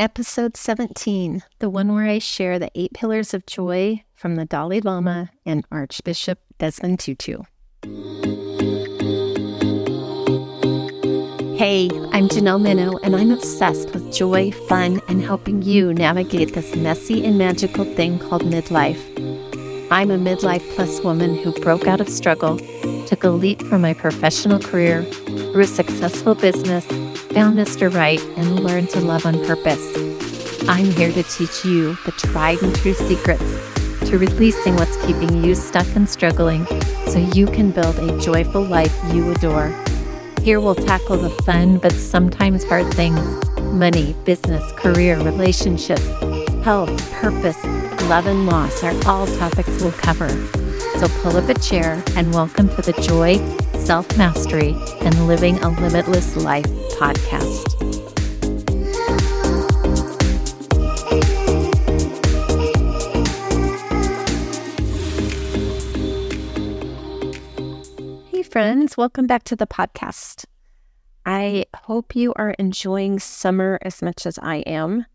episode 17, the one where I share the eight pillars of joy from the Dalai Lama and Archbishop Desmond Tutu. Hey, I'm Janelle Minow, and I'm obsessed with joy, fun, and helping you navigate this messy and magical thing called midlife. I'm a midlife plus woman who broke out of struggle, took a leap for my professional career, grew a successful business, found Mr. Right, and learn to love on purpose. I'm here to teach you the tried and true secrets to releasing what's keeping you stuck and struggling so you can build a joyful life you adore. Here we'll tackle the fun but sometimes hard things money, business, career, relationships, health, purpose, love, and loss are all topics we'll cover. So pull up a chair and welcome to the Joy, Self Mastery, and Living a Limitless Life podcast. Hey, friends, welcome back to the podcast. I hope you are enjoying summer as much as I am.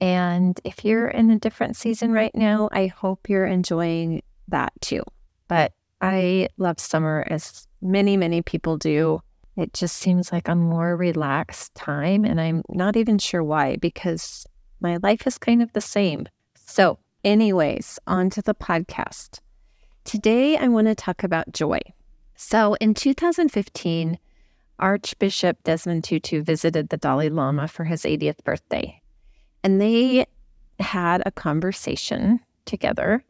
And if you're in a different season right now, I hope you're enjoying that too. But I love summer as many, many people do. Mm. It just seems like a more relaxed time. And I'm not even sure why, because my life is kind of the same. So, anyways, on to the podcast. Today, I want to talk about joy. So, in 2015, Archbishop Desmond Tutu visited the Dalai Lama for his 80th birthday. And they had a conversation together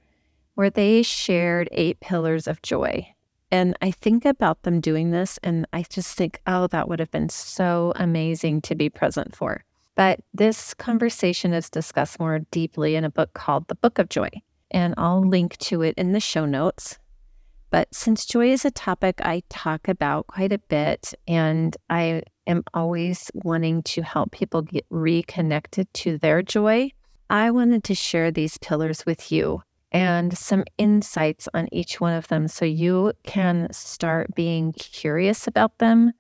where they shared eight pillars of joy. And I think about them doing this, and I just think, oh, that would have been so amazing to be present for. But this conversation is discussed more deeply in a book called The Book of Joy. And I'll link to it in the show notes. But since joy is a topic I talk about quite a bit, and I am always wanting to help people get reconnected to their joy, I wanted to share these pillars with you Mm-hmm. and some insights on each one of them so you can start being curious about them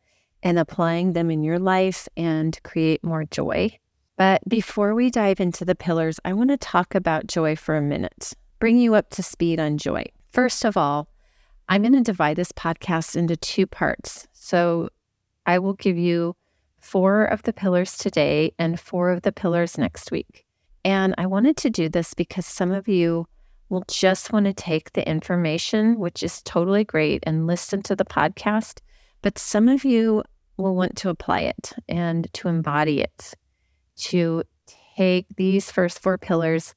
and applying them in your life and create more joy. But before we dive into the pillars, I want to talk about joy for a minute, bring you up to speed on joy. First of all, I'm going to divide this podcast into two parts. So I will give you four of the pillars today and four of the pillars next week. And I wanted to do this because some of you will just want to take the information, which is totally great, and listen to the podcast. But some of you will want to apply it and to embody it, to take these first four pillars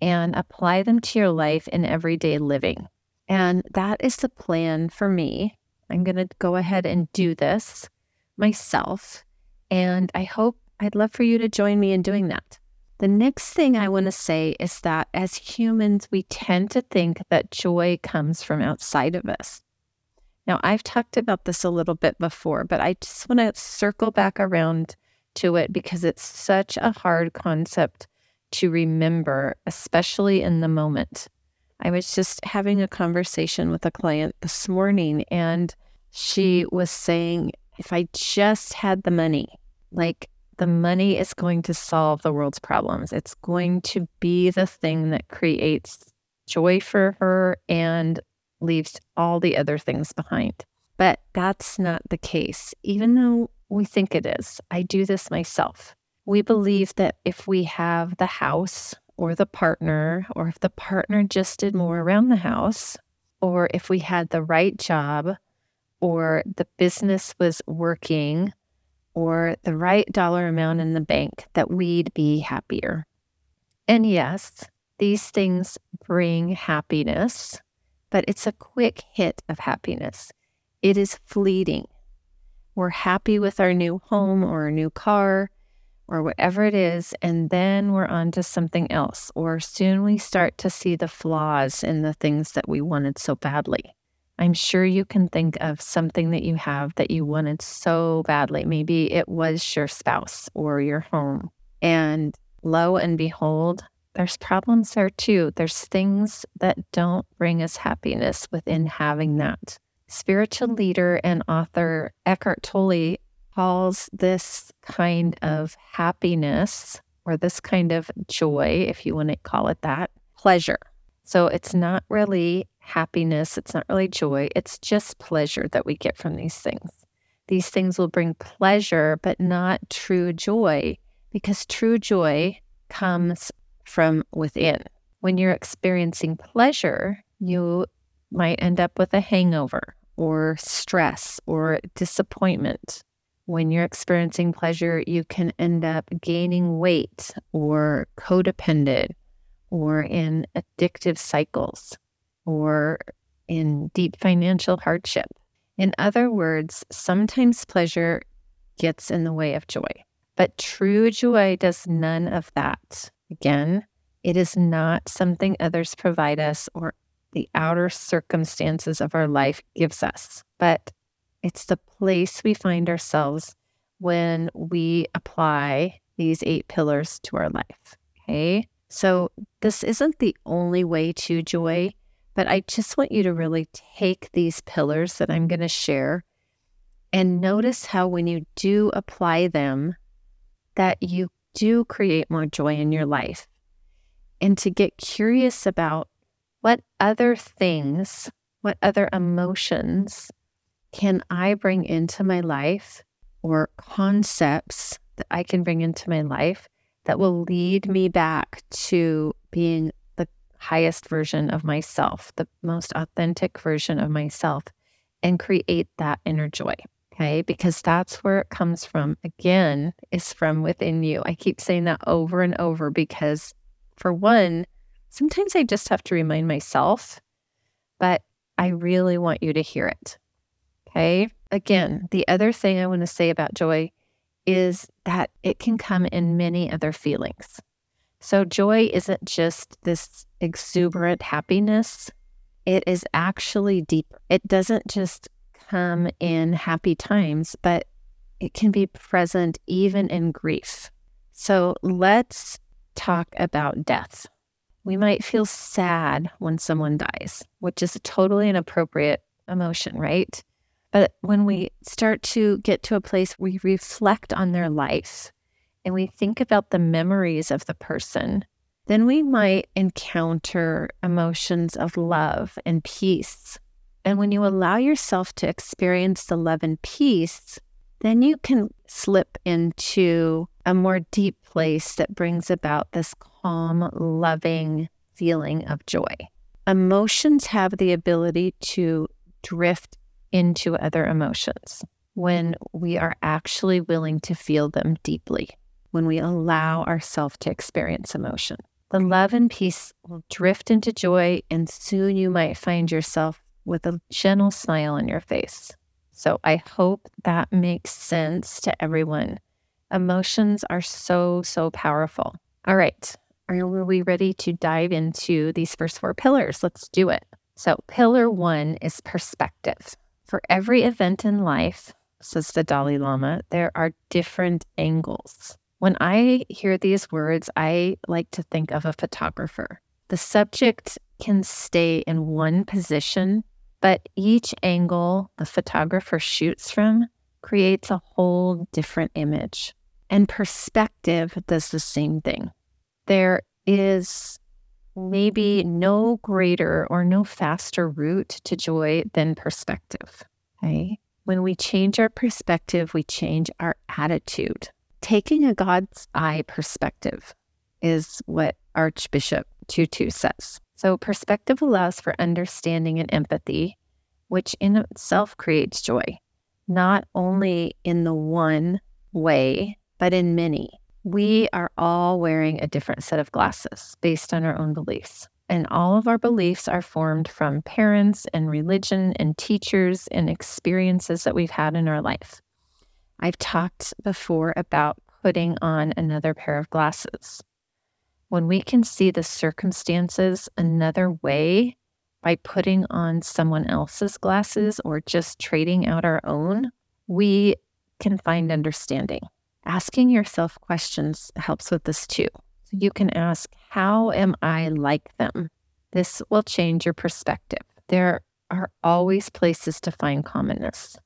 and apply them to your life in everyday living. And that is the plan for me. I'm going to go ahead and do this myself. And I hope I'd love for you to join me in doing that. The next thing I want to say is that as humans, we tend to think that joy comes from outside of us. Now, I've talked about this a little bit before, but I just want to circle back around to it because it's such a hard concept to remember, especially in the moment. I was just having a conversation with a client this morning, and she was saying, if I just had the money, like the money is going to solve the world's problems. It's going to be the thing that creates joy for her and leaves all the other things behind. But that's not the case, even though we think it is. I do this myself. We believe that if we have the house or the partner, or if the partner just did more around the house, or if we had the right job, or the business was working, or the right dollar amount in the bank, that we'd be happier. And yes, these things bring happiness, but it's a quick hit of happiness. It is fleeting. We're happy with our new home or a new car or whatever it is, and then we're on to something else. Or soon we start to see the flaws in the things that we wanted so badly. I'm sure you can think of something that you have that you wanted so badly. Maybe it was your spouse or your home. And lo and behold, there's problems there too. There's things that don't bring us happiness within having that. Spiritual leader and author Eckhart Tolle calls this kind of happiness or this kind of joy, if you want to call it that, pleasure. So it's not really happiness, it's not really joy, it's just pleasure that we get from these things. These things will bring pleasure, but not true joy, because true joy comes from within. When you're experiencing pleasure, you might end up with a hangover or stress or disappointment. When you're experiencing pleasure, you can end up gaining weight or codependent or in addictive cycles or in deep financial hardship. In other words, sometimes pleasure gets in the way of joy, but true joy does none of that. Again, it is not something others provide us or the outer circumstances of our life gives us, but it's the place we find ourselves when we apply these eight pillars to our life. Okay. So, this isn't the only way to joy, but I just want you to really take these pillars that I'm going to share and notice how, when you do apply them, that you do create more joy in your life. And to get curious about what other things, what other emotions can I bring into my life or concepts that I can bring into my life that will lead me back to being highest version of myself, the most authentic version of myself, and create that inner joy. Okay. Because that's where it comes from. Again, is from within you. I keep saying that over and over because, for one, Sometimes I just have to remind myself, but I really want you to hear it. Okay. Again, the other thing I want to say about joy is that it can come in many other feelings. So, joy isn't just this exuberant happiness, it is actually deeper. It doesn't just come in happy times, but it can be present even in grief. So, let's talk about death. We might feel sad when someone dies, which is a totally inappropriate emotion, right? But when we start to get to a place where we reflect on their life and we think about the memories of the person, then we might encounter emotions of love and peace. And when you allow yourself to experience the love and peace, then you can slip into a more deep place that brings about this calm, loving feeling of joy. Emotions have the ability to drift into other emotions when we are actually willing to feel them deeply, when we allow ourselves to experience emotion. The love and peace will drift into joy, and soon you might find yourself with a gentle smile on your face. So I hope that makes sense to everyone. Emotions are so, so powerful. All right. Are we ready to dive into these first four pillars? Let's do it. So, pillar one is perspective. For every event in life, says the Dalai Lama, there are different angles. When I hear these words, I like to think of a photographer. The subject can stay in one position, but each angle the photographer shoots from creates a whole different image. And perspective does the same thing there is maybe no greater or no faster route to joy than perspective. Okay. When we change our perspective, we change our attitude. Taking a God's eye perspective is what Archbishop Tutu says. So, perspective allows for understanding and empathy, which in itself creates joy, not only in the one way, but in many we are all wearing a different set of glasses based on our own beliefs. And all of our beliefs are formed from parents and religion and teachers and experiences that we've had in our life. I've talked before about putting on another pair of glasses. When we can see the circumstances another way by putting on someone else's glasses or just trading out our own, we can find understanding asking yourself questions helps with this too. So you can ask, How am I like them? This will change your perspective. There are always places to find commonness.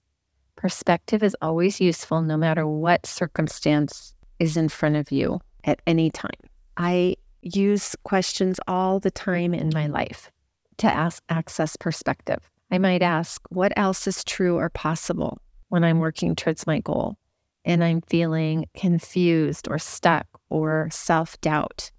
Perspective is always useful no matter what circumstance is in front of you. at any time. I use questions all the time in my life to ask, access perspective. I might ask, what else is true or possible when I'm working towards my goal and I'm feeling confused or stuck or self doubt,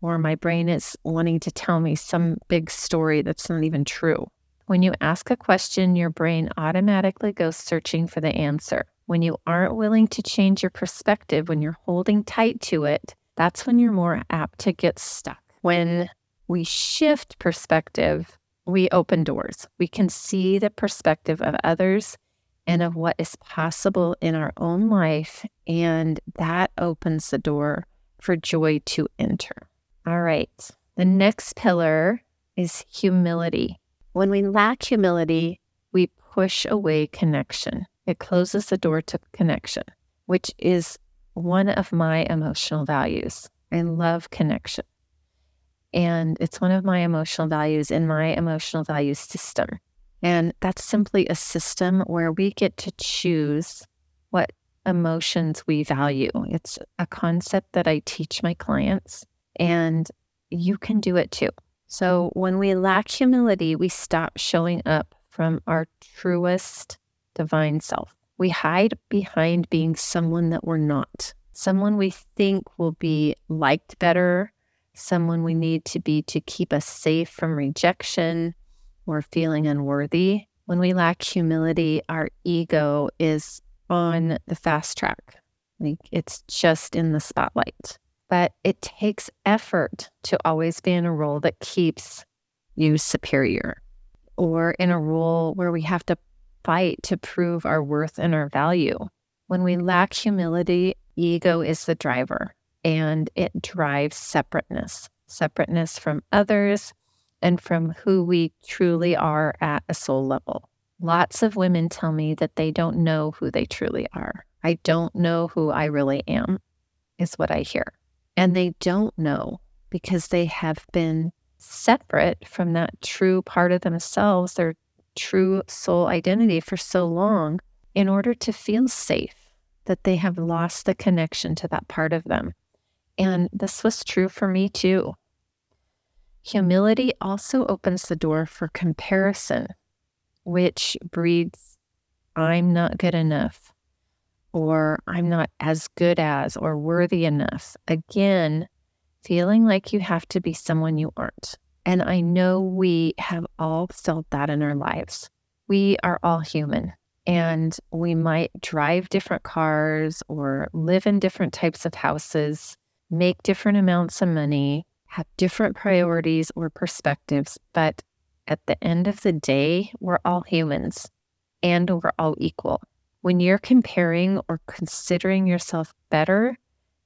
or my brain is wanting to tell me some big story that's not even true? When you ask a question, your brain automatically goes searching for the answer. When you aren't willing to change your perspective, when you're holding tight to it, that's when you're more apt to get stuck. When we shift perspective, we open doors. We can see the perspective of others and of what is possible in our own life. And that opens the door for joy to enter. All right. The next pillar is humility. When we lack humility, we push away connection. It closes the door to connection, which is one of my emotional values. I love connection. And it's one of my emotional values in my emotional values system. And that's simply a system where we get to choose what emotions we value. It's a concept that I teach my clients, and you can do it too. Mm-hmm. So when we lack humility, we stop showing up from our truest divine self. We hide behind being someone that we're not, someone we think will be liked better, someone we need to be to keep us safe from rejection or feeling unworthy. When we lack humility, our ego is on the fast track. Like it's just in the spotlight but it takes effort to always be in a role that keeps you superior or in a role where we have to fight to prove our worth and our value. When we lack humility, ego is the driver and it drives separateness, separateness from others and from who we truly are at a soul level. Lots of women tell me that they don't know who they truly are. I don't know who I really am, is what I hear. And they don't know because they have been separate from that true part of themselves, their true soul identity for so long, in order to feel safe, that they have lost the connection to that part of them. And this was true for me too. Humility also opens the door for comparison, which breeds, I'm not good enough or I'm not as good as or worthy enough. Again, feeling like you have to be someone you aren't. And I know we have all felt that in our lives. We are all human and we might drive different cars or live in different types of houses, make different amounts of money, have different priorities or perspectives. But at the end of the day, we're all humans and we're all equal. When you're comparing or considering yourself better,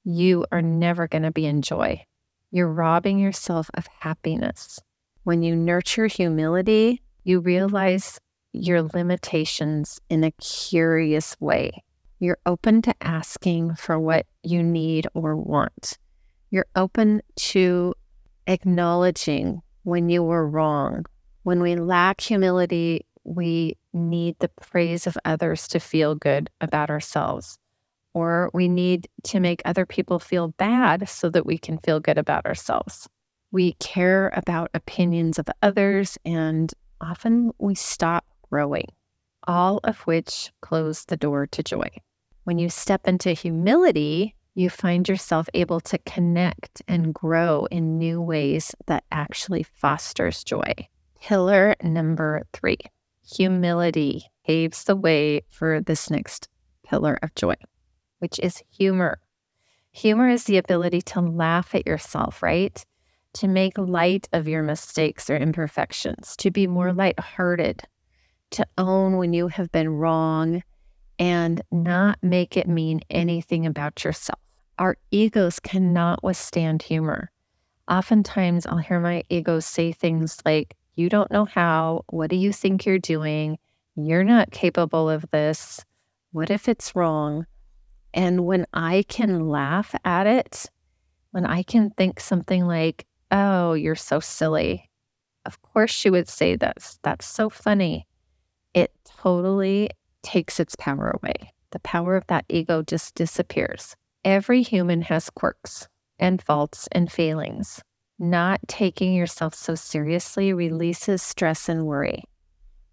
you are never going to be in joy. You're robbing yourself of happiness. When you nurture humility, you realize your limitations in a curious way. You're open to asking for what you need or want. You're open to acknowledging when you were wrong. When we lack humility, we need the praise of others to feel good about ourselves, or we need to make other people feel bad so that we can feel good about ourselves. We care about opinions of others, and often we stop growing, all of which close the door to joy. When you step into humility, you find yourself able to connect and grow in new ways that actually fosters joy. Pillar number three humility paves the way for this next pillar of joy, which is humor. Humor is the ability to laugh at yourself, right? To make light of your mistakes or imperfections, to be more mm-hmm. lighthearted, to own when you have been wrong and not make it mean anything about yourself. Our egos cannot withstand humor. Oftentimes, I'll hear my ego say things like, you don't know how. What do you think you're doing? You're not capable of this. What if it's wrong? And when I can laugh at it, when I can think something like, oh, you're so silly. Of course, she would say this. That's so funny. It totally takes its power away. The power of that ego just disappears. Every human has quirks. and faults and failings. Not taking yourself so seriously releases stress and worry.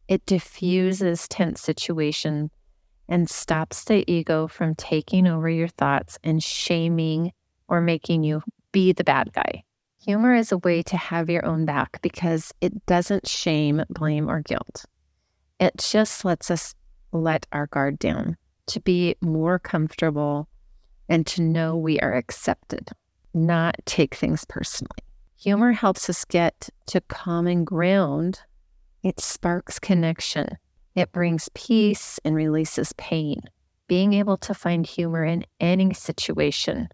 It diffuses tense situation and stops the ego from taking over your thoughts and shaming or making you be the bad guy. Humor is a way to have your own back because it doesn't shame, blame, or guilt. It just lets us let our guard down to be more comfortable and to know we are accepted, not take things personally. Humor helps us get to common ground. It sparks connection. It brings peace and releases pain. Being able to find humor in any situation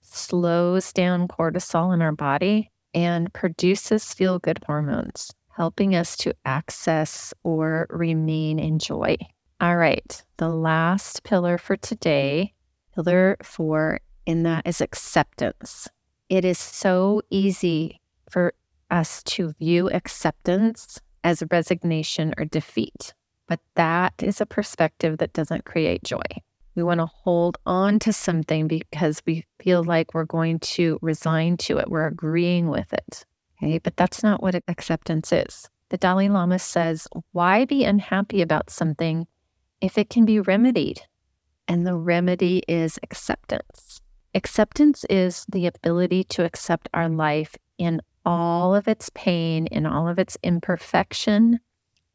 slows down cortisol in our body and produces feel good hormones, helping us to access or remain in joy. All right, the last pillar for today, pillar four, in that is acceptance. It is so easy for us to view acceptance as resignation or defeat, but that is a perspective that doesn't create joy. We want to hold on to something because we feel like we're going to resign to it. We're agreeing with it. Okay. But that's not what acceptance is. The Dalai Lama says, why be unhappy about something if it can be remedied? And the remedy is acceptance. Acceptance is the ability to accept our life in all of its pain, in all of its imperfection,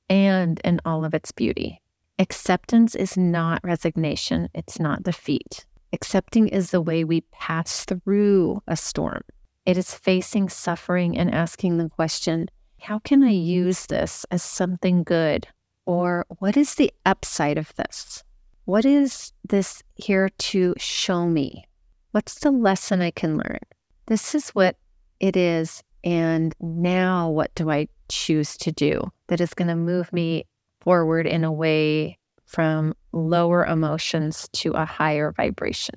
and in all of its beauty. Acceptance is not resignation, it's not defeat. Accepting is the way we pass through a storm. It is facing suffering and asking the question, how can I use this as something good? Or what is the upside of this? What is this here to show me? What's the lesson I can learn? This is what it is. And now, what do I choose to do that is going to move me forward in a way from lower emotions to a higher vibration.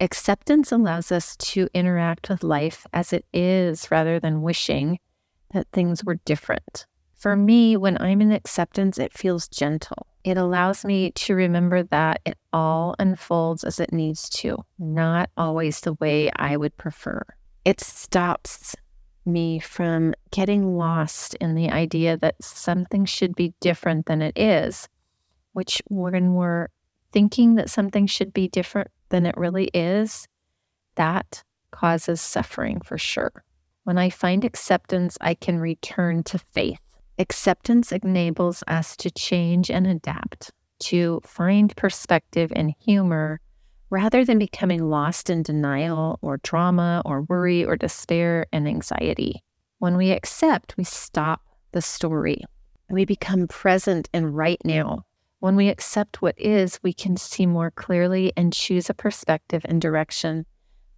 Acceptance allows us to interact with life as it is rather than wishing that things were different. For me, when I'm in acceptance, it feels gentle. It allows me to remember that it all unfolds as it needs to, not always the way I would prefer. It stops me from getting lost in the idea that something should be different than it is, which when we're thinking that something should be different than it really is, that causes suffering for sure. When I find acceptance, I can return to faith. Acceptance enables us to change and adapt, to find perspective and humor rather than becoming lost in denial or drama or worry or despair and anxiety. When we accept, we stop the story. We become present and right now. When we accept what is, we can see more clearly and choose a perspective and direction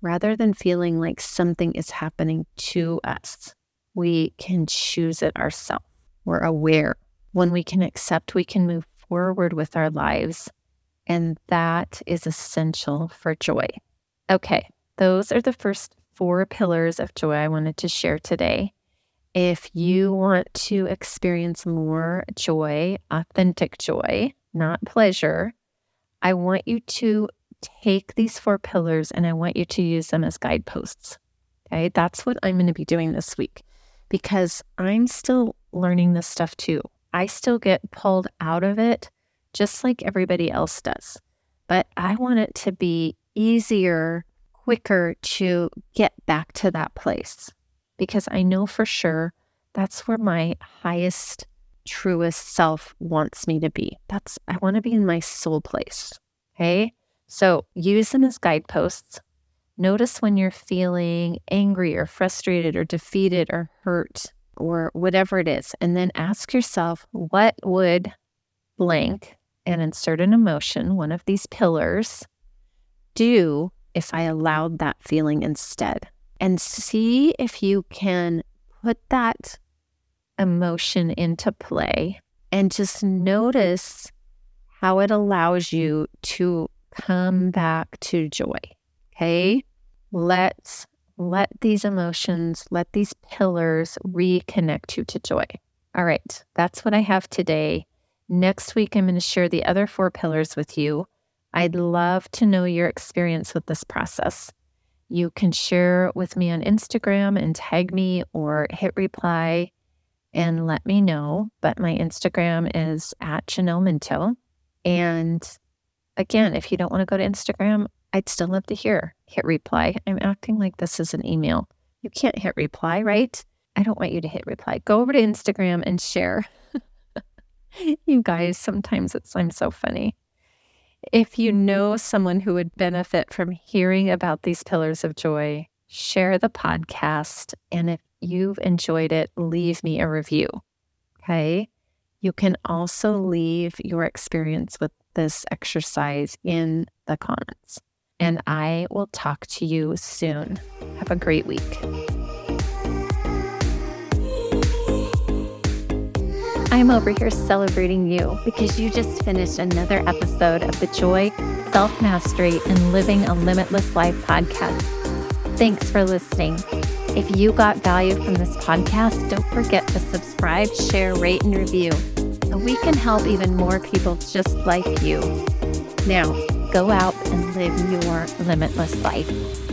rather than feeling like something is happening to us. We can choose it ourselves. We're aware. When we can accept, we can move forward with our lives and that is essential for joy. Okay, those are the first four pillars of joy I wanted to share today. If you want to experience more joy, authentic joy, not pleasure, I want you to take these four pillars and I want you to use them as guideposts. Okay, that's what I'm going to be doing this week because I'm still learning this stuff too. I still get pulled out of it just like everybody else does. But I want it to be easier, quicker to get back to that place because I know for sure that's where my highest, truest self wants me to be. That's, I want to be in my soul place. Okay. So use them as guideposts. Notice when you're feeling angry or frustrated or defeated or hurt or whatever it is. And then ask yourself, what would blank and insert an emotion, one of these pillars, do if I allowed that feeling instead. And see if you can put that emotion into play and just notice how it allows you to come back to joy. Okay? Let's let these emotions, let these pillars reconnect you to joy. All right, that's what I have today. Next week, I'm going to share the other four pillars with you. I'd love to know your experience with this process. You can share with me on Instagram and tag me or hit reply and let me know. But my Instagram is at Janelle Minto. And again, if you don't want to go to Instagram, I'd still love to hear. Hit reply. I'm acting like this is an email. You can't hit reply, right? I don't want you to hit reply. Go over to Instagram and share. you guys, sometimes it's I'm so funny. If you know someone who would benefit from hearing about these pillars of joy, share the podcast. And if you've enjoyed it, leave me a review. Okay. You can also leave your experience with this exercise in the comments. And I will talk to you soon. Have a great week. I'm over here celebrating you because you just finished another episode of the Joy, Self Mastery, and Living a Limitless Life podcast. Thanks for listening. If you got value from this podcast, don't forget to subscribe, share, rate, and review so we can help even more people just like you. Now, go out live your limitless life.